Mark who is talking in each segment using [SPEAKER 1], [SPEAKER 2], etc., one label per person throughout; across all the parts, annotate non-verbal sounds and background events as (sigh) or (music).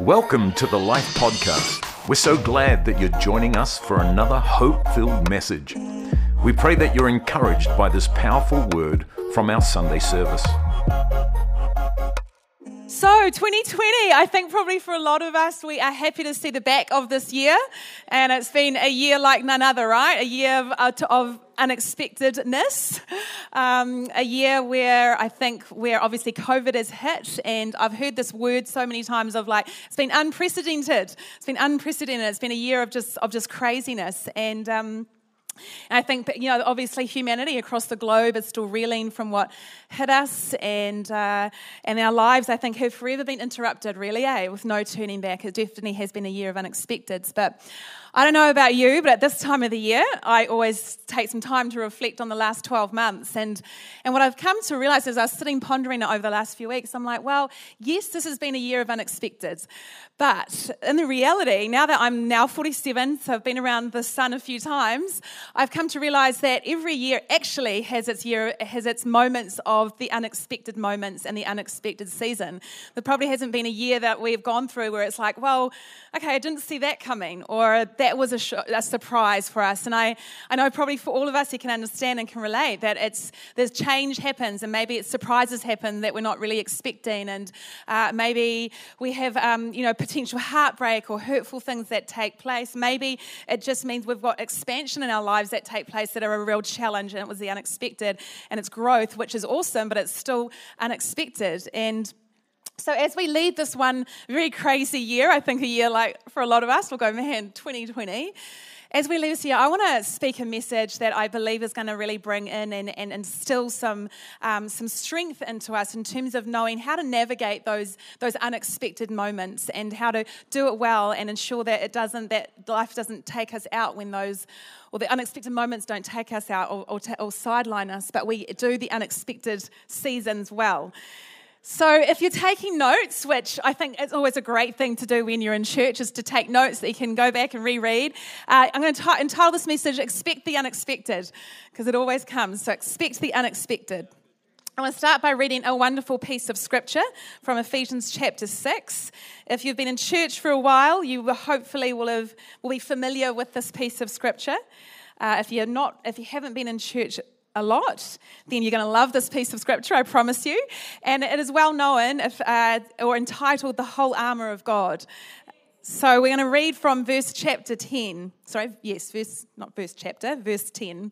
[SPEAKER 1] Welcome to the Life Podcast. We're so glad that you're joining us for another hope filled message. We pray that you're encouraged by this powerful word from our Sunday service.
[SPEAKER 2] So, 2020, I think probably for a lot of us, we are happy to see the back of this year. And it's been a year like none other, right? A year of, uh, of unexpectedness. Um, a year where I think where obviously COVID has hit, and I've heard this word so many times of like it's been unprecedented. It's been unprecedented. It's been a year of just of just craziness, and. Um, and I think, you know, obviously humanity across the globe is still reeling from what hit us, and uh, and our lives, I think, have forever been interrupted, really, eh, with no turning back. It definitely has been a year of unexpecteds. But I don't know about you, but at this time of the year, I always take some time to reflect on the last 12 months. And, and what I've come to realize as I was sitting pondering it over the last few weeks, I'm like, well, yes, this has been a year of unexpected. But in the reality, now that I'm now 47, so I've been around the sun a few times, I've come to realize that every year actually has its year, has its moments of the unexpected moments and the unexpected season. There probably hasn't been a year that we've gone through where it's like, well, okay, I didn't see that coming, or that was a, sh- a, surprise for us. And I, I know probably for all of us, you can understand and can relate that it's there's change happens, and maybe it's surprises happen that we're not really expecting, and uh, maybe we have um, you know potential heartbreak or hurtful things that take place. Maybe it just means we've got expansion in our lives that take place that are a real challenge, and it was the unexpected, and it's growth, which is awesome, but it's still unexpected and so, as we lead this one very crazy year, I think a year like for a lot of us, we'll go, man, 2020. As we leave this year, I want to speak a message that I believe is going to really bring in and, and instill some, um, some strength into us in terms of knowing how to navigate those, those unexpected moments and how to do it well and ensure that it doesn't, that life doesn't take us out when those, or the unexpected moments don't take us out or, or, or sideline us, but we do the unexpected seasons well. So, if you're taking notes, which I think is always a great thing to do when you're in church, is to take notes that you can go back and reread. Uh, I'm going to t- entitle this message Expect the Unexpected, because it always comes. So, expect the unexpected. I want to start by reading a wonderful piece of scripture from Ephesians chapter 6. If you've been in church for a while, you hopefully will, have, will be familiar with this piece of scripture. Uh, if you're not, if you haven't been in church a lot, then you're going to love this piece of scripture, I promise you. And it is well known if, uh, or entitled The Whole Armour of God. So we're going to read from verse chapter 10. Sorry, yes, verse, not verse chapter, verse 10.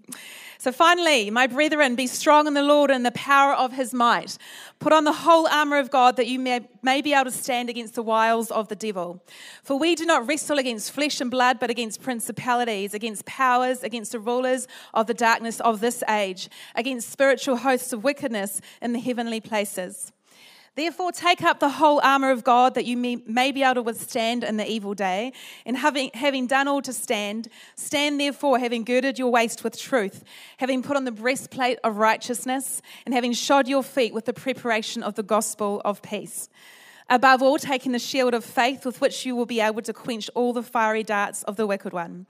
[SPEAKER 2] So finally, my brethren, be strong in the Lord and the power of his might. Put on the whole armor of God that you may, may be able to stand against the wiles of the devil. For we do not wrestle against flesh and blood, but against principalities, against powers, against the rulers of the darkness of this age, against spiritual hosts of wickedness in the heavenly places. Therefore, take up the whole armor of God that you may, may, be able to withstand in the evil day. And having, having done all to stand, stand therefore, having girded your waist with truth, having put on the breastplate of righteousness, and having shod your feet with the preparation of the gospel of peace. Above all, taking the shield of faith with which you will be able to quench all the fiery darts of the wicked one.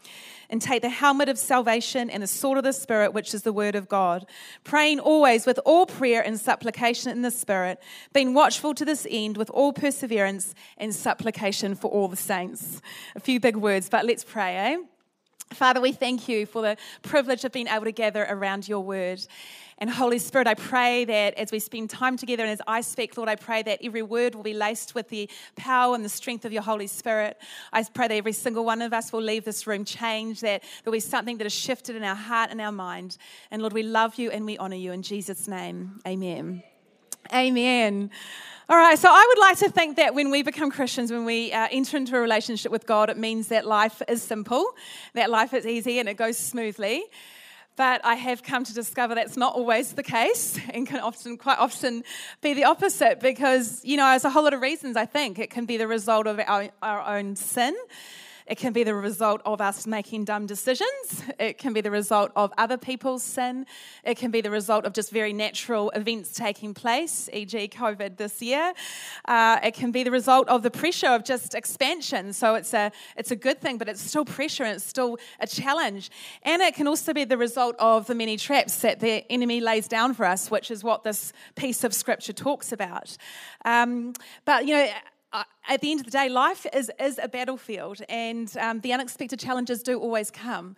[SPEAKER 2] And take the helmet of salvation and the sword of the Spirit, which is the word of God. Praying always with all prayer and supplication in the Spirit, being watchful to this end with all perseverance and supplication for all the saints. A few big words, but let's pray, eh? Father, we thank you for the privilege of being able to gather around your word. And Holy Spirit, I pray that as we spend time together and as I speak, Lord, I pray that every word will be laced with the power and the strength of your Holy Spirit. I pray that every single one of us will leave this room changed, that there'll be something that is shifted in our heart and our mind. And Lord, we love you and we honor you in Jesus' name. Amen. Amen. All right, so I would like to think that when we become Christians, when we uh, enter into a relationship with God, it means that life is simple, that life is easy and it goes smoothly. But I have come to discover that's not always the case (laughs) and can often, quite often, be the opposite because, you know, there's a whole lot of reasons I think. It can be the result of our, our own sin. It can be the result of us making dumb decisions. It can be the result of other people's sin. It can be the result of just very natural events taking place, e.g., COVID this year. Uh, it can be the result of the pressure of just expansion. So it's a, it's a good thing, but it's still pressure and it's still a challenge. And it can also be the result of the many traps that the enemy lays down for us, which is what this piece of scripture talks about. Um, but, you know, uh, at the end of the day, life is, is a battlefield, and um, the unexpected challenges do always come.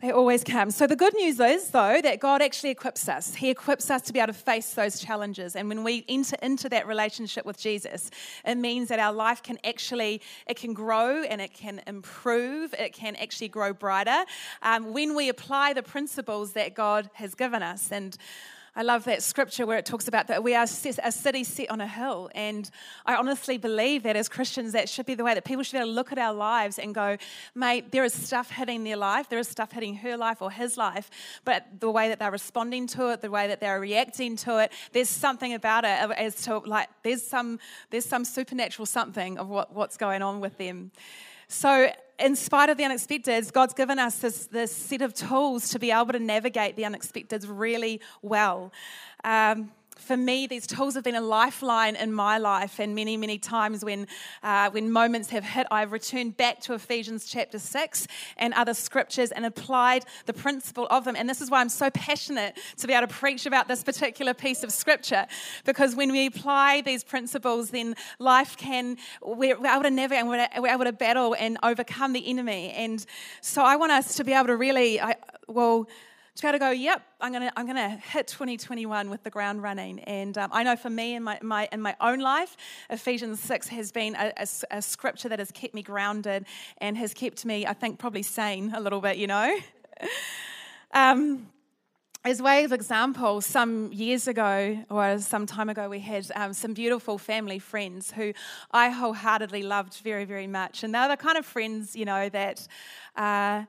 [SPEAKER 2] They always come. So, the good news is, though, that God actually equips us. He equips us to be able to face those challenges. And when we enter into that relationship with Jesus, it means that our life can actually, it can grow and it can improve. It can actually grow brighter um, when we apply the principles that God has given us. And I love that scripture where it talks about that we are a city set on a hill. And I honestly believe that as Christians, that should be the way that people should be able to look at our lives and go, mate, there is stuff hitting their life, there is stuff hitting her life or his life, but the way that they're responding to it, the way that they're reacting to it, there's something about it as to like, there's some, there's some supernatural something of what, what's going on with them. So in spite of the unexpected, God's given us this, this set of tools to be able to navigate the unexpected really well. Um, for me, these tools have been a lifeline in my life, and many, many times when, uh, when moments have hit, I've returned back to Ephesians chapter 6 and other scriptures and applied the principle of them. And this is why I'm so passionate to be able to preach about this particular piece of scripture, because when we apply these principles, then life can, we're, we're able to navigate, we're, we're able to battle and overcome the enemy. And so I want us to be able to really, I, well, to be able to go, yep, I'm gonna I'm gonna hit 2021 with the ground running. And um, I know for me in my, my in my own life, Ephesians six has been a, a, a, scripture that has kept me grounded and has kept me, I think, probably sane a little bit. You know. (laughs) um, as way of example, some years ago or some time ago, we had um, some beautiful family friends who I wholeheartedly loved very, very much, and they're the kind of friends, you know, that. Uh,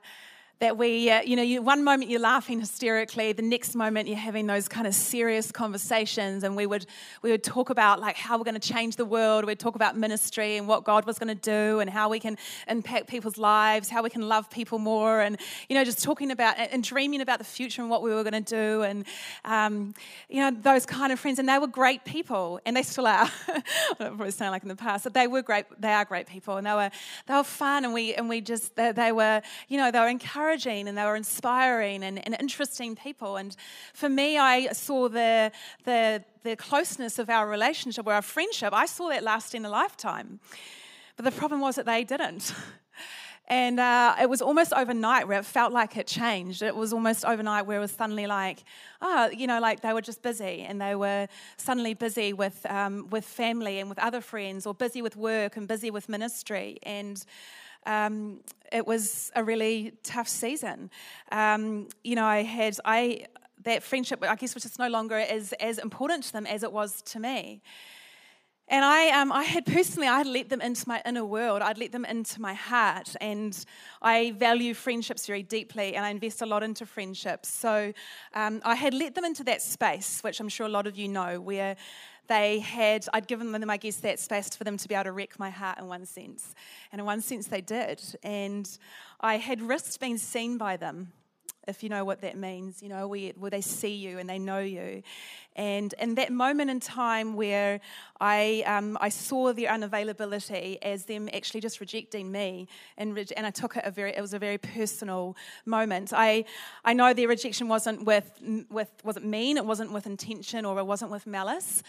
[SPEAKER 2] that we, uh, you know, you, one moment you're laughing hysterically, the next moment you're having those kind of serious conversations, and we would we would talk about like how we're going to change the world. We'd talk about ministry and what God was going to do, and how we can impact people's lives, how we can love people more, and you know, just talking about and dreaming about the future and what we were going to do, and um, you know, those kind of friends. And they were great people, and they still are. (laughs) I probably sound like in the past, but they were great. They are great people, and they were they were fun, and we and we just they, they were, you know, they were encouraging encouraging and they were inspiring and, and interesting people. And for me, I saw the, the, the closeness of our relationship or our friendship, I saw that lasting a lifetime. But the problem was that they didn't. (laughs) And uh, it was almost overnight where it felt like it changed. It was almost overnight where it was suddenly like, oh, you know, like they were just busy and they were suddenly busy with, um, with family and with other friends or busy with work and busy with ministry. And um, it was a really tough season. Um, you know, I had I that friendship, I guess, was just no longer as as important to them as it was to me. And I, um, I had personally, I had let them into my inner world. I'd let them into my heart. And I value friendships very deeply and I invest a lot into friendships. So um, I had let them into that space, which I'm sure a lot of you know, where they had, I'd given them, I guess, that space for them to be able to wreck my heart in one sense. And in one sense, they did. And I had risked being seen by them, if you know what that means, you know, where, they see you and they know you. And in that moment in time where I, um, I saw their unavailability as them actually just rejecting me, and, and I took it a very, it was a very personal moment. I, I know their rejection wasn't with, with, wasn't mean, it wasn't with intention, or it wasn't with malice.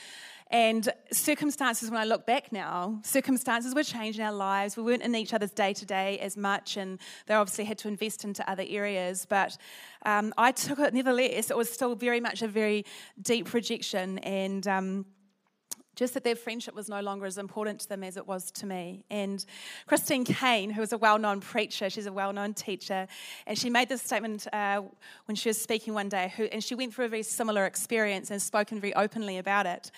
[SPEAKER 2] And circumstances, when I look back now, circumstances were changing our lives. We weren't in each other's day to day as much, and they obviously had to invest into other areas. But um, I took it, nevertheless, it was still very much a very deep rejection. And um, just that their friendship was no longer as important to them as it was to me. And Christine Caine, who is a well known preacher, she's a well known teacher, and she made this statement uh, when she was speaking one day, who, and she went through a very similar experience and spoken very openly about it.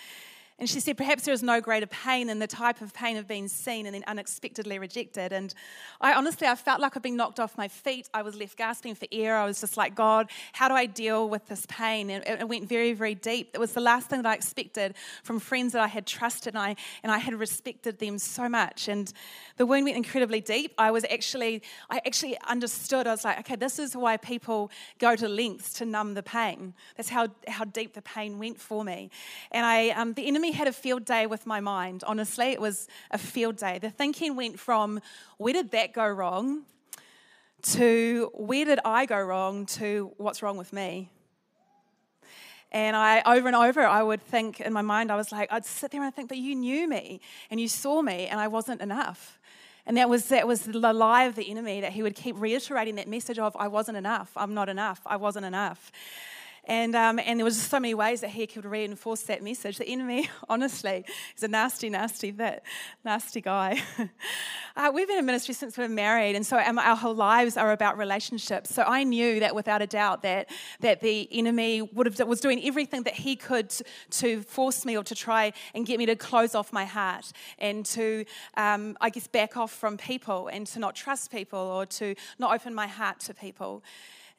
[SPEAKER 2] And she said, perhaps there is no greater pain than the type of pain of being seen and then unexpectedly rejected. And I honestly, I felt like I'd been knocked off my feet. I was left gasping for air. I was just like, God, how do I deal with this pain? And it went very, very deep. It was the last thing that I expected from friends that I had trusted and I, and I had respected them so much. And the wound went incredibly deep. I was actually, I actually understood. I was like, okay, this is why people go to lengths to numb the pain. That's how, how deep the pain went for me. And I, um, the enemy had a field day with my mind. Honestly, it was a field day. The thinking went from where did that go wrong to where did I go wrong to what's wrong with me. And I, over and over, I would think in my mind, I was like, I'd sit there and think, but you knew me and you saw me and I wasn't enough. And that was, that was the lie of the enemy that he would keep reiterating that message of, I wasn't enough, I'm not enough, I wasn't enough. And, um, and there was so many ways that he could reinforce that message. The enemy, (laughs) honestly, is a nasty, nasty bit, nasty guy. (laughs) uh, we've been in ministry since we were married, and so our whole lives are about relationships. So I knew that without a doubt that, that the enemy would have, was doing everything that he could to force me or to try and get me to close off my heart and to, um, I guess, back off from people and to not trust people or to not open my heart to people.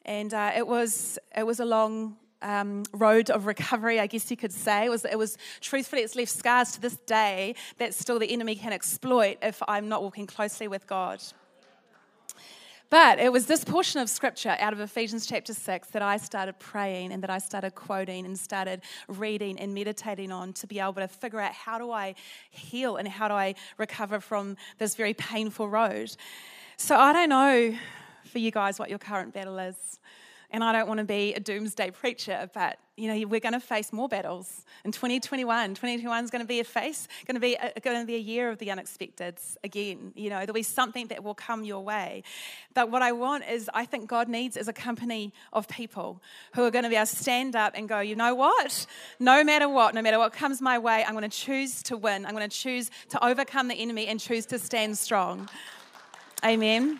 [SPEAKER 2] And uh, it, was, it was a long um, road of recovery, I guess you could say. It was, it was truthfully, it's left scars to this day that still the enemy can exploit if I'm not walking closely with God. But it was this portion of scripture out of Ephesians chapter 6 that I started praying and that I started quoting and started reading and meditating on to be able to figure out how do I heal and how do I recover from this very painful road. So I don't know for you guys what your current battle is. And I don't want to be a doomsday preacher, but you know, we're going to face more battles in 2021. 2021 is going to be a face, going to be a, going to be a year of the unexpected again. You know, there'll be something that will come your way. But what I want is, I think God needs is a company of people who are going to be able to stand up and go, you know what? No matter what, no matter what comes my way, I'm going to choose to win. I'm going to choose to overcome the enemy and choose to stand strong. Amen.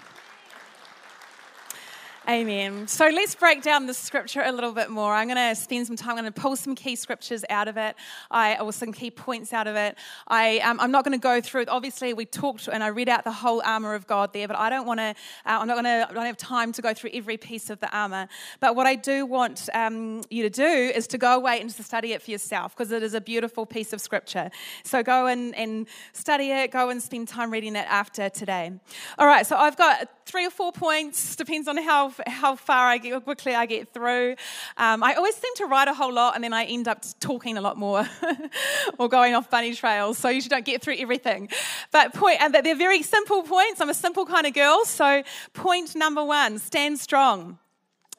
[SPEAKER 2] Amen. So let's break down the scripture a little bit more. I'm going to spend some time, I'm going to pull some key scriptures out of it, I, or some key points out of it. I, um, I'm not going to go through it. Obviously, we talked and I read out the whole armor of God there, but I don't want to, uh, I'm not going to, I don't have time to go through every piece of the armor. But what I do want um, you to do is to go away and to study it for yourself because it is a beautiful piece of scripture. So go and, and study it, go and spend time reading it after today. All right, so I've got three or four points, depends on how how far I get, quickly I get through. Um, I always seem to write a whole lot and then I end up talking a lot more (laughs) or going off bunny trails. So I usually don't get through everything. But point, and they're very simple points. I'm a simple kind of girl. So point number one, stand strong.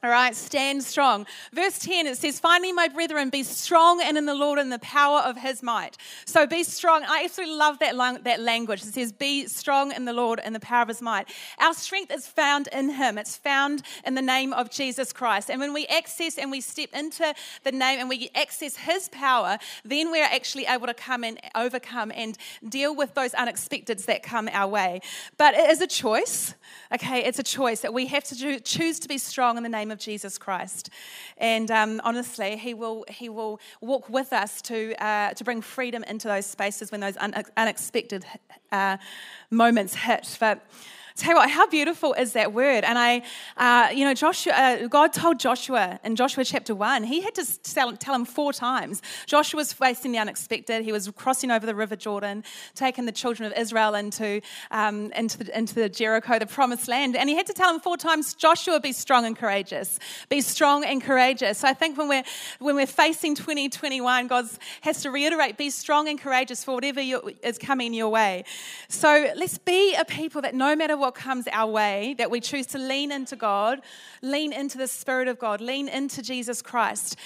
[SPEAKER 2] All right, stand strong. Verse 10, it says, Finally, my brethren, be strong and in the Lord and the power of his might. So be strong. I absolutely love that, lang- that language. It says, Be strong in the Lord and the power of his might. Our strength is found in him, it's found in the name of Jesus Christ. And when we access and we step into the name and we access his power, then we're actually able to come and overcome and deal with those unexpecteds that come our way. But it is a choice, okay? It's a choice that we have to choose to be strong in the name of Jesus Christ. And um, honestly, He will, he will walk with us to, uh, to bring freedom into those spaces when those un- unexpected uh, moments hit. But Tell you what, how beautiful is that word? And I, uh, you know, Joshua, uh, God told Joshua in Joshua chapter one, he had to tell, tell him four times. Joshua was facing the unexpected. He was crossing over the river Jordan, taking the children of Israel into, um, into, the, into the Jericho, the promised land. And he had to tell him four times, Joshua, be strong and courageous. Be strong and courageous. So I think when we're, when we're facing 2021, God has to reiterate, be strong and courageous for whatever is coming your way. So let's be a people that no matter what what comes our way, that we choose to lean into God, lean into the Spirit of God, lean into Jesus Christ.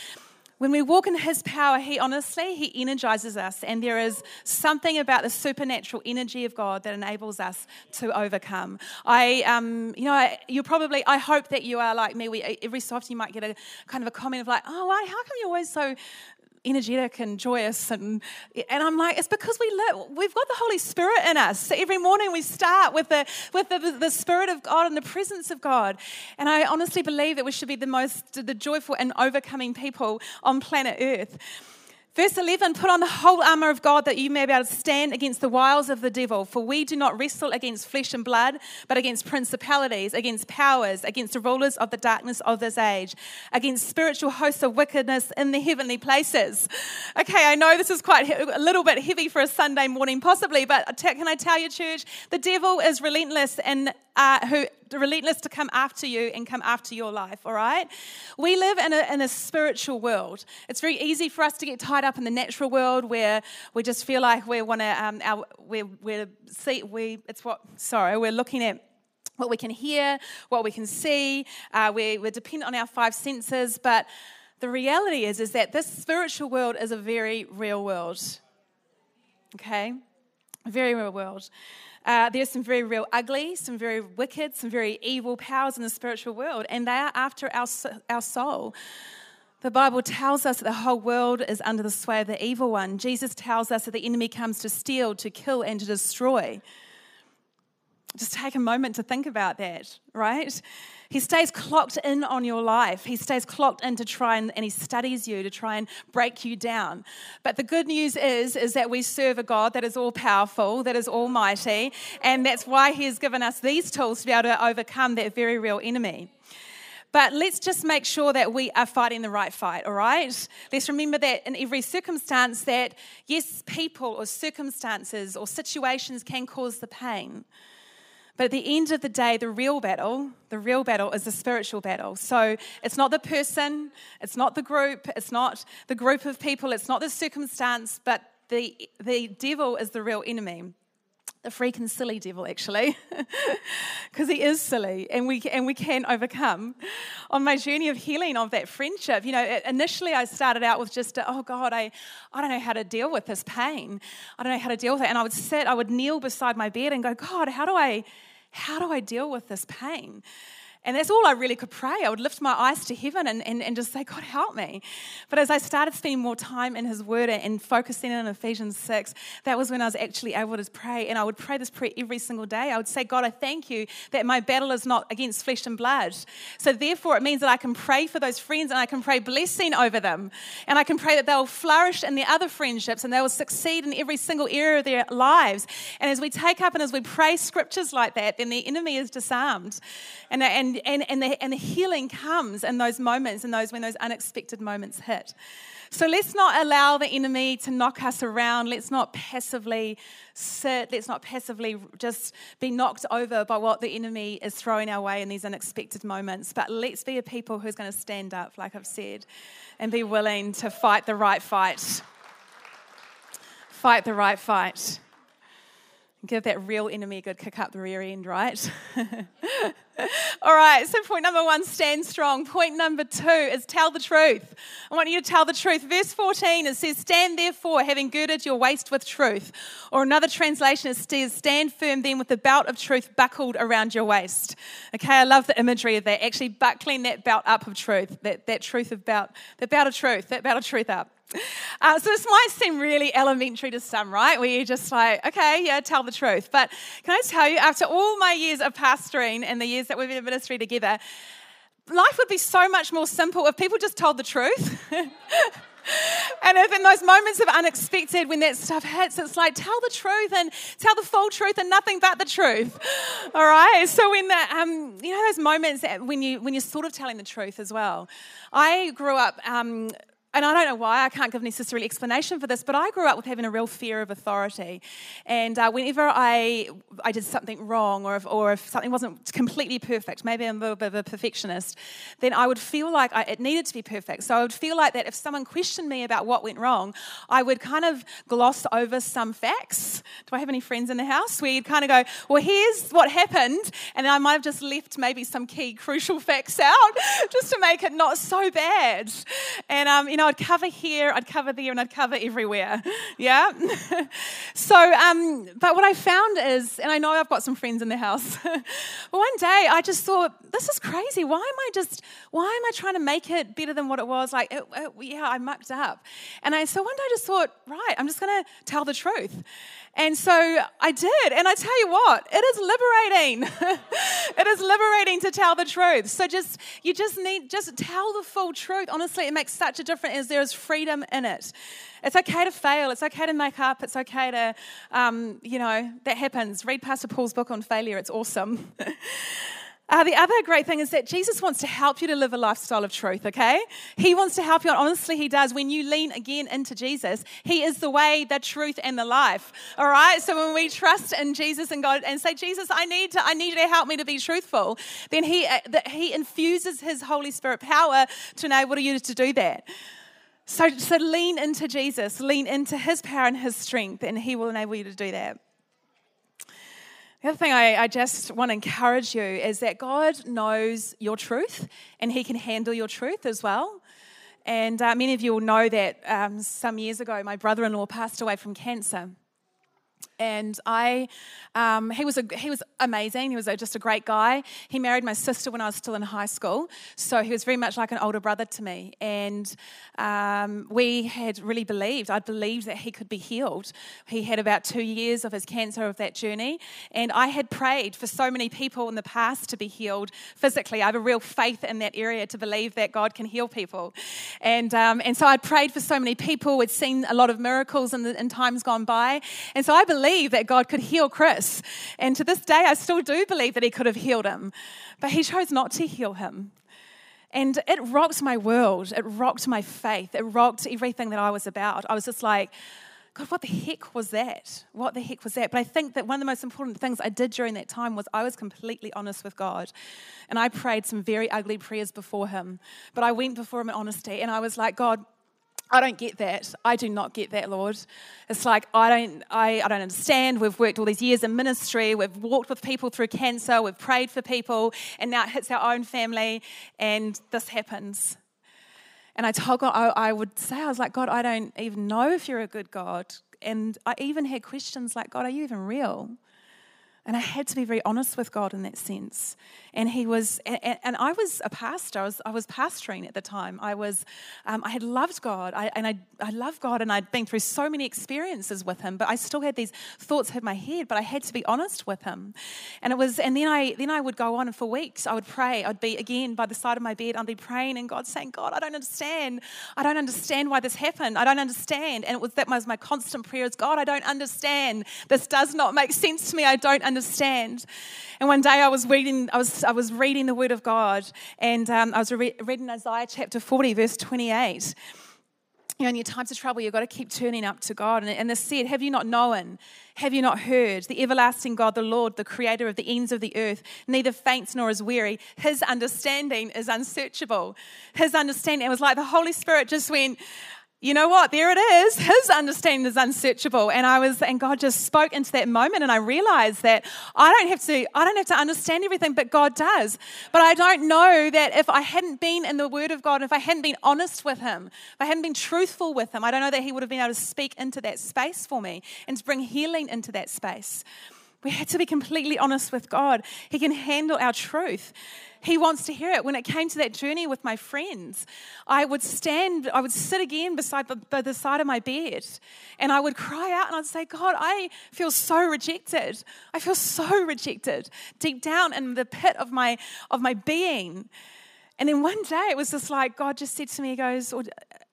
[SPEAKER 2] When we walk in His power, He honestly, He energizes us. And there is something about the supernatural energy of God that enables us to overcome. I, um, you know, you probably, I hope that you are like me. We, every so often you might get a kind of a comment of like, oh, why, how come you're always so energetic and joyous and and I'm like it's because we live we've got the Holy Spirit in us. So every morning we start with the with the, the Spirit of God and the presence of God. And I honestly believe that we should be the most the joyful and overcoming people on planet earth Verse 11 Put on the whole armor of God that you may be able to stand against the wiles of the devil. For we do not wrestle against flesh and blood, but against principalities, against powers, against the rulers of the darkness of this age, against spiritual hosts of wickedness in the heavenly places. Okay, I know this is quite a little bit heavy for a Sunday morning, possibly, but can I tell you, church, the devil is relentless and uh, who relentless to come after you and come after your life, all right? We live in a, in a spiritual world. It's very easy for us to get tied up in the natural world where we just feel like we want to, um, our, we're, we're, see, we, it's what, sorry, we're looking at what we can hear, what we can see. Uh, we're, we're dependent on our five senses, but the reality is, is that this spiritual world is a very real world. Okay? Very real world. Uh, there's some very real ugly, some very wicked, some very evil powers in the spiritual world, and they are after our, our soul. The Bible tells us that the whole world is under the sway of the evil one. Jesus tells us that the enemy comes to steal, to kill, and to destroy. Just take a moment to think about that, right? He stays clocked in on your life. He stays clocked in to try and, and he studies you to try and break you down. But the good news is, is that we serve a God that is all powerful, that is almighty, and that's why he has given us these tools to be able to overcome that very real enemy. But let's just make sure that we are fighting the right fight, all right? Let's remember that in every circumstance that yes, people or circumstances or situations can cause the pain. But at the end of the day, the real battle, the real battle is the spiritual battle. So it's not the person, it's not the group, it's not the group of people, it's not the circumstance, but the, the devil is the real enemy. The freaking silly devil, actually, (laughs) because he is silly and we, and we can overcome. On my journey of healing of that friendship, you know, initially I started out with just, oh God, I, I don't know how to deal with this pain. I don't know how to deal with it. And I would sit, I would kneel beside my bed and go, God, how do I, how do I deal with this pain? And that's all I really could pray. I would lift my eyes to heaven and, and, and just say, God, help me. But as I started spending more time in His Word and focusing in Ephesians 6, that was when I was actually able to pray. And I would pray this prayer every single day. I would say, God, I thank you that my battle is not against flesh and blood. So therefore, it means that I can pray for those friends and I can pray blessing over them. And I can pray that they'll flourish in their other friendships and they will succeed in every single area of their lives. And as we take up and as we pray scriptures like that, then the enemy is disarmed. And, and and, and, the, and the healing comes in those moments and those when those unexpected moments hit. So let's not allow the enemy to knock us around. Let's not passively sit. Let's not passively just be knocked over by what the enemy is throwing our way in these unexpected moments. But let's be a people who's going to stand up, like I've said, and be willing to fight the right fight. Fight the right fight. Give that real enemy a good kick up the rear end, right? (laughs) (laughs) All right, so point number one, stand strong. Point number two is tell the truth. I want you to tell the truth. Verse 14, it says, Stand therefore, having girded your waist with truth. Or another translation says, Stand firm then with the belt of truth buckled around your waist. Okay, I love the imagery of that, actually buckling that belt up of truth, that, that truth of belt, that belt of truth, that belt of truth up. Uh, so this might seem really elementary to some, right? Where you're just like, okay, yeah, tell the truth. But can I tell you, after all my years of pastoring and the years that we've been in ministry together, life would be so much more simple if people just told the truth. (laughs) and if in those moments of unexpected, when that stuff hits, it's like tell the truth and tell the full truth and nothing but the truth. (laughs) All right. So when the, um, you know those moments when you when you're sort of telling the truth as well. I grew up um, and I don't know why, I can't give necessarily explanation for this, but I grew up with having a real fear of authority. And uh, whenever I, I did something wrong, or if, or if something wasn't completely perfect, maybe I'm a little bit of a perfectionist, then I would feel like I, it needed to be perfect. So I would feel like that if someone questioned me about what went wrong, I would kind of gloss over some facts. Do I have any friends in the house? Where you'd kind of go, well, here's what happened. And then I might have just left maybe some key crucial (laughs) facts out just to make it not so bad. And, um, you know, I'd cover here, I'd cover there, and I'd cover everywhere. (laughs) Yeah? (laughs) so, um, but what I found is, and I know I've got some friends in the house, (laughs) but one day I just thought, this is crazy. Why am I just, why am I trying to make it better than what it was? Like, it, it, yeah, I mucked up. And I, so one day I just thought, right, I'm just going to tell the truth. And so I did. And I tell you what, it is liberating. (laughs) it is liberating to tell the truth. So just, you just need, just tell the full truth. Honestly, it makes such a difference as there is freedom in it. It's okay to fail. It's okay to make up. It's okay to, um, you know, that happens. Read Pastor Paul's book on failure. It's awesome. (laughs) Uh, the other great thing is that Jesus wants to help you to live a lifestyle of truth, okay? He wants to help you, honestly, He does. When you lean again into Jesus, He is the way, the truth, and the life, all right? So when we trust in Jesus and God and say, Jesus, I need, to, I need you to help me to be truthful, then He, uh, he infuses His Holy Spirit power to enable you to do that. So, so lean into Jesus, lean into His power and His strength, and He will enable you to do that. The other thing I, I, just want to encourage you is that God knows your truth and He can handle your truth as well. And uh, many of you will know that um, some years ago, my brother in law passed away from cancer and I, um, he was a, he was amazing. He was a, just a great guy. He married my sister when I was still in high school, so he was very much like an older brother to me. And um, we had really believed. I believed that he could be healed. He had about two years of his cancer of that journey, and I had prayed for so many people in the past to be healed physically. I have a real faith in that area to believe that God can heal people, and um, and so I prayed for so many people. We'd seen a lot of miracles in, the, in times gone by, and so I believe that God could heal Chris. And to this day, I still do believe that He could have healed him. But He chose not to heal him. And it rocked my world. It rocked my faith. It rocked everything that I was about. I was just like, God, what the heck was that? What the heck was that? But I think that one of the most important things I did during that time was I was completely honest with God. And I prayed some very ugly prayers before Him. But I went before Him in honesty and I was like, God, I don't get that. I do not get that, Lord. It's like I don't I, I don't understand. We've worked all these years in ministry, we've walked with people through cancer, we've prayed for people, and now it hits our own family and this happens. And I told God I, I would say, I was like, God, I don't even know if you're a good God. And I even had questions like, God, are you even real? And I had to be very honest with God in that sense. And he was, and, and I was a pastor. I was, I was pastoring at the time. I was, um, I had loved God, I, and I, I loved God, and I'd been through so many experiences with Him. But I still had these thoughts in my head. But I had to be honest with Him. And it was, and then I, then I would go on, and for weeks I would pray. I'd be again by the side of my bed. I'd be praying, and God saying, God, I don't understand. I don't understand why this happened. I don't understand. And it was that was my constant prayer: is God, I don't understand. This does not make sense to me. I don't understand understand. And one day I was reading, I was, I was reading the Word of God, and um, I was re- reading Isaiah chapter 40, verse 28 you know, in your times of trouble, you've got to keep turning up to God. And, and this said, Have you not known? Have you not heard? The everlasting God, the Lord, the creator of the ends of the earth, neither faints nor is weary. His understanding is unsearchable. His understanding, it was like the Holy Spirit just went, you know what? There it is. (laughs) His understanding is unsearchable. And I was, and God just spoke into that moment, and I realized that I don't have to, I don't have to understand everything, but God does. But I don't know that if I hadn't been in the Word of God, if I hadn't been honest with Him, if I hadn't been truthful with Him, I don't know that He would have been able to speak into that space for me and to bring healing into that space. We had to be completely honest with God. He can handle our truth. He wants to hear it. When it came to that journey with my friends, I would stand, I would sit again beside the, by the side of my bed and I would cry out and I'd say, God, I feel so rejected. I feel so rejected deep down in the pit of my, of my being. And then one day it was just like God just said to me, He goes, or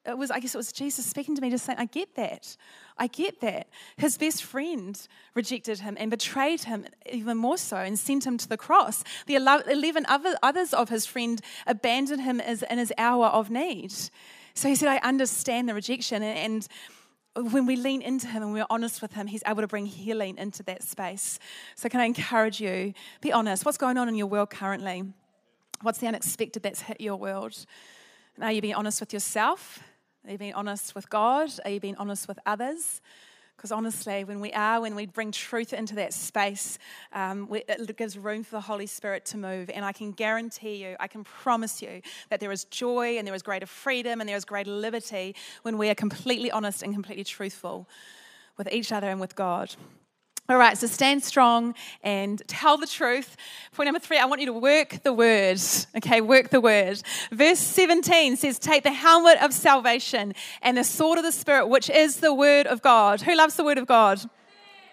[SPEAKER 2] it was, I guess it was Jesus speaking to me, just saying, I get that. I get that. His best friend rejected him and betrayed him even more so and sent him to the cross. The 11 others of his friend abandoned him in his hour of need. So he said, I understand the rejection. And when we lean into him and we're honest with him, he's able to bring healing into that space. So, can I encourage you? Be honest. What's going on in your world currently? What's the unexpected that's hit your world? And are you being honest with yourself? Are you being honest with God? Are you being honest with others? Because honestly, when we are, when we bring truth into that space, um, we, it gives room for the Holy Spirit to move. And I can guarantee you, I can promise you that there is joy and there is greater freedom and there is greater liberty when we are completely honest and completely truthful with each other and with God. All right, so stand strong and tell the truth. Point number three, I want you to work the word. Okay, work the word. Verse 17 says, Take the helmet of salvation and the sword of the Spirit, which is the word of God. Who loves the word of God?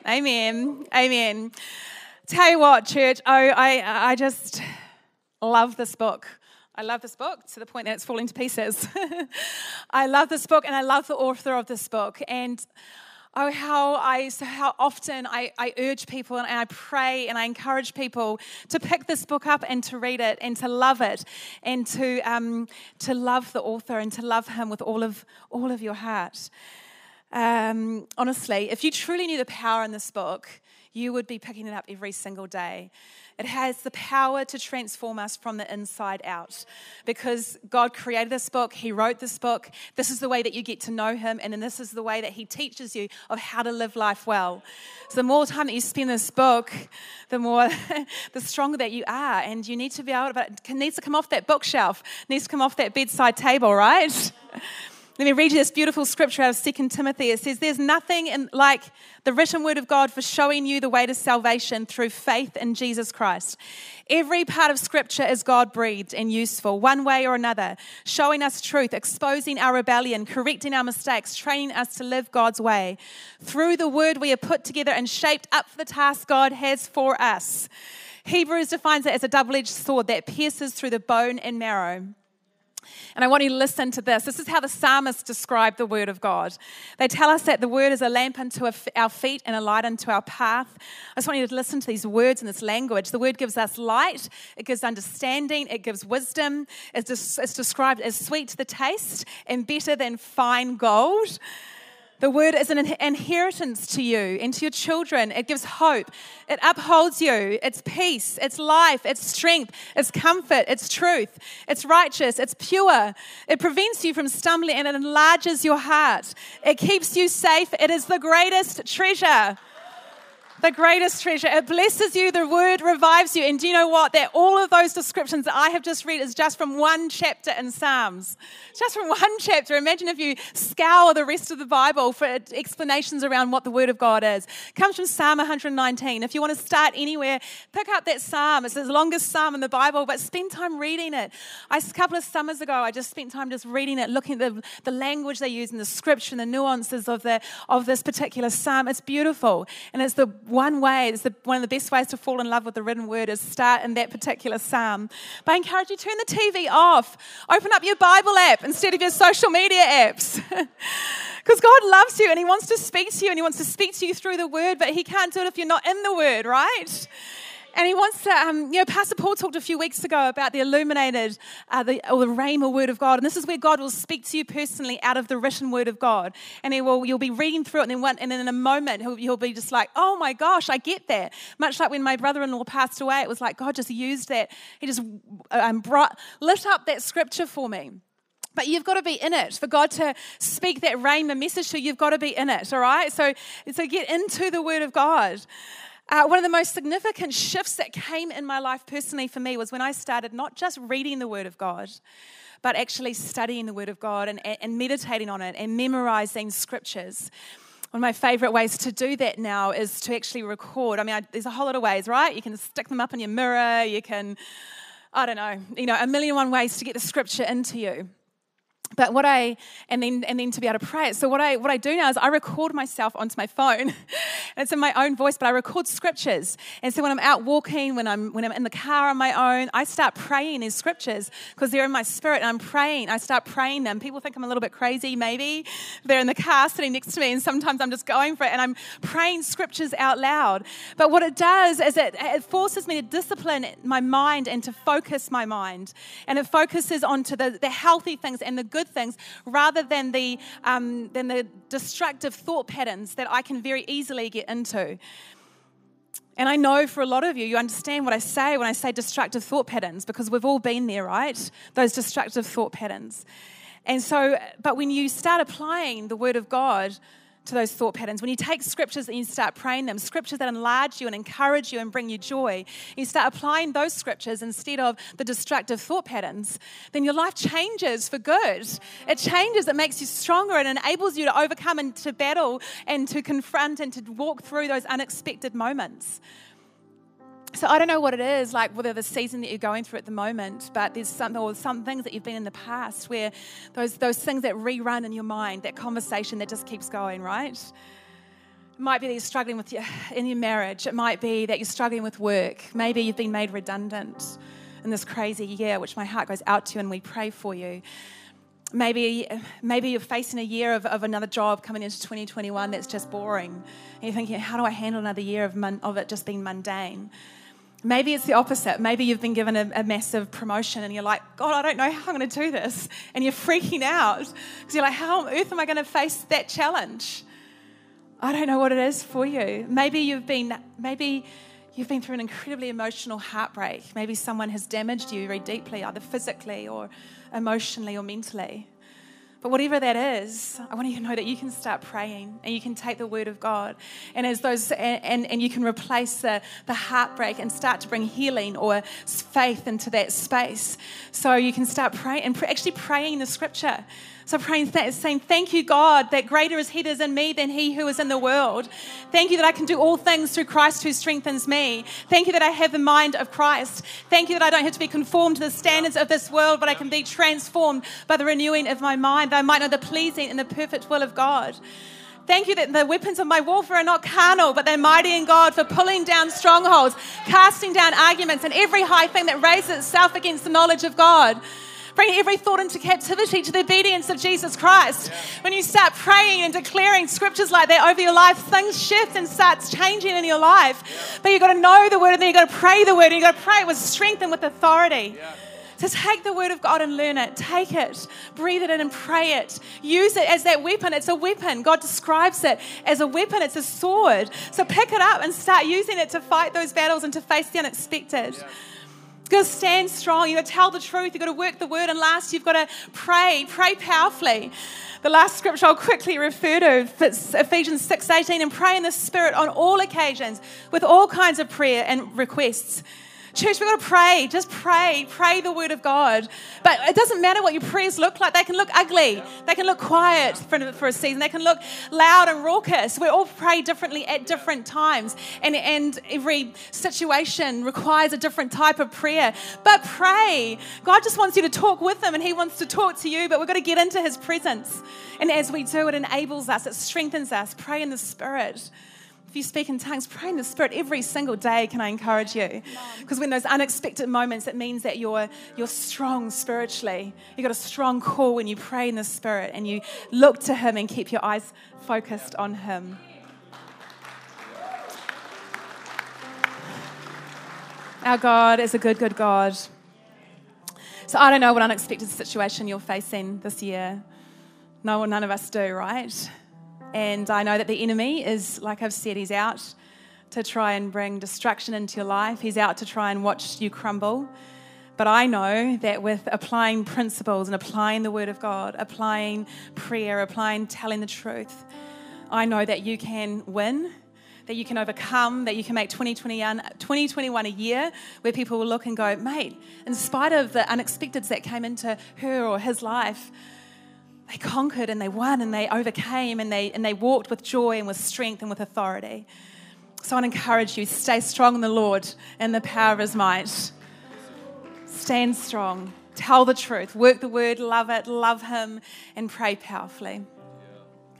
[SPEAKER 2] Amen. Amen. Tell you what, church, oh, I, I just love this book. I love this book to the point that it's falling to pieces. (laughs) I love this book and I love the author of this book. And oh how i so how often I, I urge people and i pray and i encourage people to pick this book up and to read it and to love it and to um, to love the author and to love him with all of all of your heart. Um, honestly if you truly knew the power in this book you would be picking it up every single day. It has the power to transform us from the inside out because God created this book, He wrote this book. This is the way that you get to know Him, and then this is the way that He teaches you of how to live life well. So, the more time that you spend this book, the more, (laughs) the stronger that you are, and you need to be able to, it needs to come off that bookshelf, needs to come off that bedside table, right? (laughs) Let me read you this beautiful scripture out of 2 Timothy. It says, There's nothing in, like the written word of God for showing you the way to salvation through faith in Jesus Christ. Every part of scripture is God breathed and useful, one way or another, showing us truth, exposing our rebellion, correcting our mistakes, training us to live God's way. Through the word, we are put together and shaped up for the task God has for us. Hebrews defines it as a double edged sword that pierces through the bone and marrow and I want you to listen to this. This is how the psalmists describe the word of God. They tell us that the word is a lamp unto our feet and a light unto our path. I just want you to listen to these words and this language. The word gives us light, it gives understanding, it gives wisdom. It's, described as sweet to the taste and better than fine gold. The word is an inheritance to you and to your children. It gives hope. It upholds you. It's peace. It's life. It's strength. It's comfort. It's truth. It's righteous. It's pure. It prevents you from stumbling and it enlarges your heart. It keeps you safe. It is the greatest treasure the greatest treasure. It blesses you, the word revives you. And do you know what? That all of those descriptions that I have just read is just from one chapter in Psalms. Just from (laughs) one chapter. Imagine if you scour the rest of the Bible for explanations around what the word of God is. It comes from Psalm 119. If you want to start anywhere, pick up that psalm. It's the longest psalm in the Bible, but spend time reading it. I, a couple of summers ago, I just spent time just reading it, looking at the, the language they use and the scripture and the nuances of, the, of this particular psalm. It's beautiful. And it's the one way, it's the, one of the best ways to fall in love with the written word is start in that particular psalm. But I encourage you, turn the TV off. Open up your Bible app instead of your social media apps. (laughs) Because God loves you and He wants to speak to you and He wants to speak to you through the word, but He can't do it if you're not in the word, right? And he wants to, um, you know, Pastor Paul talked a few weeks ago about the illuminated, uh, the, or the Rhema word of God. And this is where God will speak to you personally out of the written word of God. And he will, you'll be reading through it, and then, one, and then in a moment, he'll, he'll be just like, oh my gosh, I get that. Much like when my brother in law passed away, it was like God just used that. He just um, brought, lit up that scripture for me. But you've got to be in it. For God to speak that rhema message to you, you've got to be in it, all right? So, so get into the Word of God. Uh, one of the most significant shifts that came in my life personally for me was when I started not just reading the Word of God, but actually studying the Word of God and, and meditating on it and memorizing scriptures. One of my favorite ways to do that now is to actually record. I mean, I, there's a whole lot of ways, right? You can stick them up in your mirror, you can, I don't know, you know, a million one ways to get the scripture into you but what I and then and then to be able to pray it. So what I what I do now is I record myself onto my phone, and (laughs) it's in my own voice, but I record scriptures. And so when I'm out walking, when I'm when I'm in the car on my own, I start praying these scriptures because they're in my spirit, and I'm praying. I start praying them. People think I'm a little bit crazy, maybe. They're in the car sitting next to me, and sometimes I'm just going for it, and I'm praying scriptures out loud. But what it does is it, it forces me to discipline my mind and to focus my mind, and it focuses onto the, the healthy things and the good good things rather than the, um, than the destructive thought patterns that I can very easily get into. And I know for a lot of you, you understand what I say when I say destructive thought patterns because we've all been there, right? Those destructive thought patterns. And so, but when you start applying the Word of God to those thought patterns. When you take scriptures and you start praying them, scriptures that enlarge you and encourage you and bring you joy, you start applying those scriptures instead of the destructive thought patterns, then your life changes for good. It changes, it makes you stronger and enables you to overcome and to battle and to confront and to walk through those unexpected moments. So I don't know what it is, like whether the season that you're going through at the moment, but there's some or some things that you've been in the past where those those things that rerun in your mind, that conversation that just keeps going, right? It might be that you're struggling with your in your marriage. It might be that you're struggling with work. Maybe you've been made redundant in this crazy year, which my heart goes out to, and we pray for you. Maybe, maybe you're facing a year of, of another job coming into 2021 that's just boring. And you're thinking, how do I handle another year of, mon- of it just being mundane? Maybe it's the opposite. Maybe you've been given a, a, massive promotion and you're like, God, I don't know how I'm going to do this. And you're freaking out because you're like, how on earth am I going to face that challenge? I don't know what it is for you. Maybe you've been, maybe you've been through an incredibly emotional heartbreak. Maybe someone has damaged you very deeply, either physically or emotionally or mentally. But whatever that is, I want you to know that you can start praying and you can take the word of God and as those and, and, and, you can replace the, the heartbreak and start to bring healing or faith into that space. So you can start praying and actually praying the scripture. So praying, saying, Thank you, God, that greater is He that is in me than He who is in the world. Thank you that I can do all things through Christ who strengthens me. Thank you that I have the mind of Christ. Thank you that I don't have to be conformed to the standards of this world, but I can be transformed by the renewing of my mind, that I might know the pleasing and the perfect will of God. Thank you that the weapons of my warfare are not carnal, but they're mighty in God for pulling down strongholds, casting down arguments, and every high thing that raises itself against the knowledge of God. Bring every thought into captivity to the obedience of Jesus Christ. Yeah. When you start praying and declaring scriptures like that over your life, things shift and starts changing in your life. Yeah. But you've got to know the word and then you've got to pray the word and you've got to pray it with strength and with authority. Yeah. So take the word of God and learn it. Take it, breathe it in and pray it. Use it as that weapon. It's a weapon. God describes it as a weapon, it's a sword. So pick it up and start using it to fight those battles and to face the unexpected. Yeah. You've got to stand strong. You've got to tell the truth. You've got to work the word. And last, you've got to pray. Pray powerfully. The last scripture I'll quickly refer to is Ephesians 6:18 and pray in the spirit on all occasions with all kinds of prayer and requests. Church, we've got to pray. Just pray. Pray the word of God. But it doesn't matter what your prayers look like. They can look ugly. They can look quiet for, a season. They can look loud and raucous. We all pray differently at different times. And, and every situation requires a different type of prayer. But pray. God just wants you to talk with Him and He wants to talk to you. But we've got to get into His presence. And as we do, it enables us, it strengthens us. Pray in the Spirit. If you speak in tongues, pray in the Spirit every single day, can I encourage you? Because when those unexpected moments, it means that you're, you're strong spiritually. You've got a strong call when you pray in the Spirit and you look to Him and keep your eyes focused on Him. Our God is a good, good God. So I don't know what unexpected situation you're facing this year. No, none of us do, right? And I know that the enemy is, like I've said, he's out to try and bring destruction into your life. He's out to try and watch you crumble. But I know that with applying principles and applying the Word of God, applying prayer, applying telling the truth, I know that you can win, that you can overcome, that you can make 2021, 2021 a year where people will look and go, mate, in spite of the unexpecteds that came into her or his life, they conquered and they won and they overcame and they, and they walked with joy and with strength and with authority. So I encourage you stay strong in the Lord and the power of his might. Stand strong, tell the truth, work the word, love it, love him, and pray powerfully.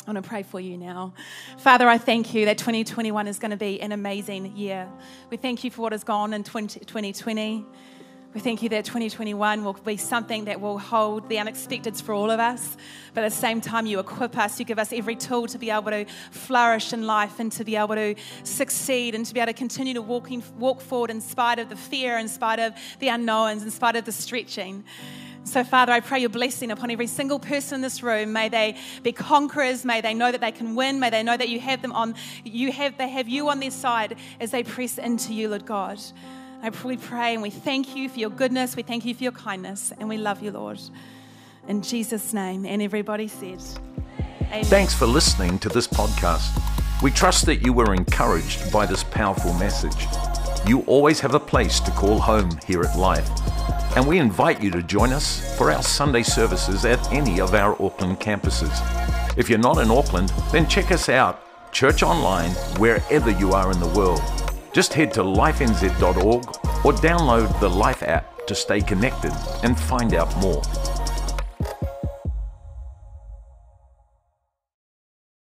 [SPEAKER 2] I want to pray for you now. Father, I thank you that 2021 is going to be an amazing year. We thank you for what has gone in 2020. We thank you that 2021 will be something that will hold the unexpected for all of us. But at the same time, you equip us, you give us every tool to be able to flourish in life and to be able to succeed and to be able to continue to walk, in, walk forward in spite of the fear, in spite of the unknowns, in spite of the stretching. So, Father, I pray your blessing upon every single person in this room. May they be conquerors. May they know that they can win. May they know that you have them on, you have, they have you on their side as they press into you, Lord God. I we pray and we thank you for your goodness. We thank you for your kindness. And we love you, Lord. In Jesus' name. And everybody said,
[SPEAKER 1] Amen. Thanks for listening to this podcast. We trust that you were encouraged by this powerful message. You always have a place to call home here at Life. And we invite you to join us for our Sunday services at any of our Auckland campuses. If you're not in Auckland, then check us out, church online, wherever you are in the world. Just head to lifenz.org or download the Life app to stay connected and find out more.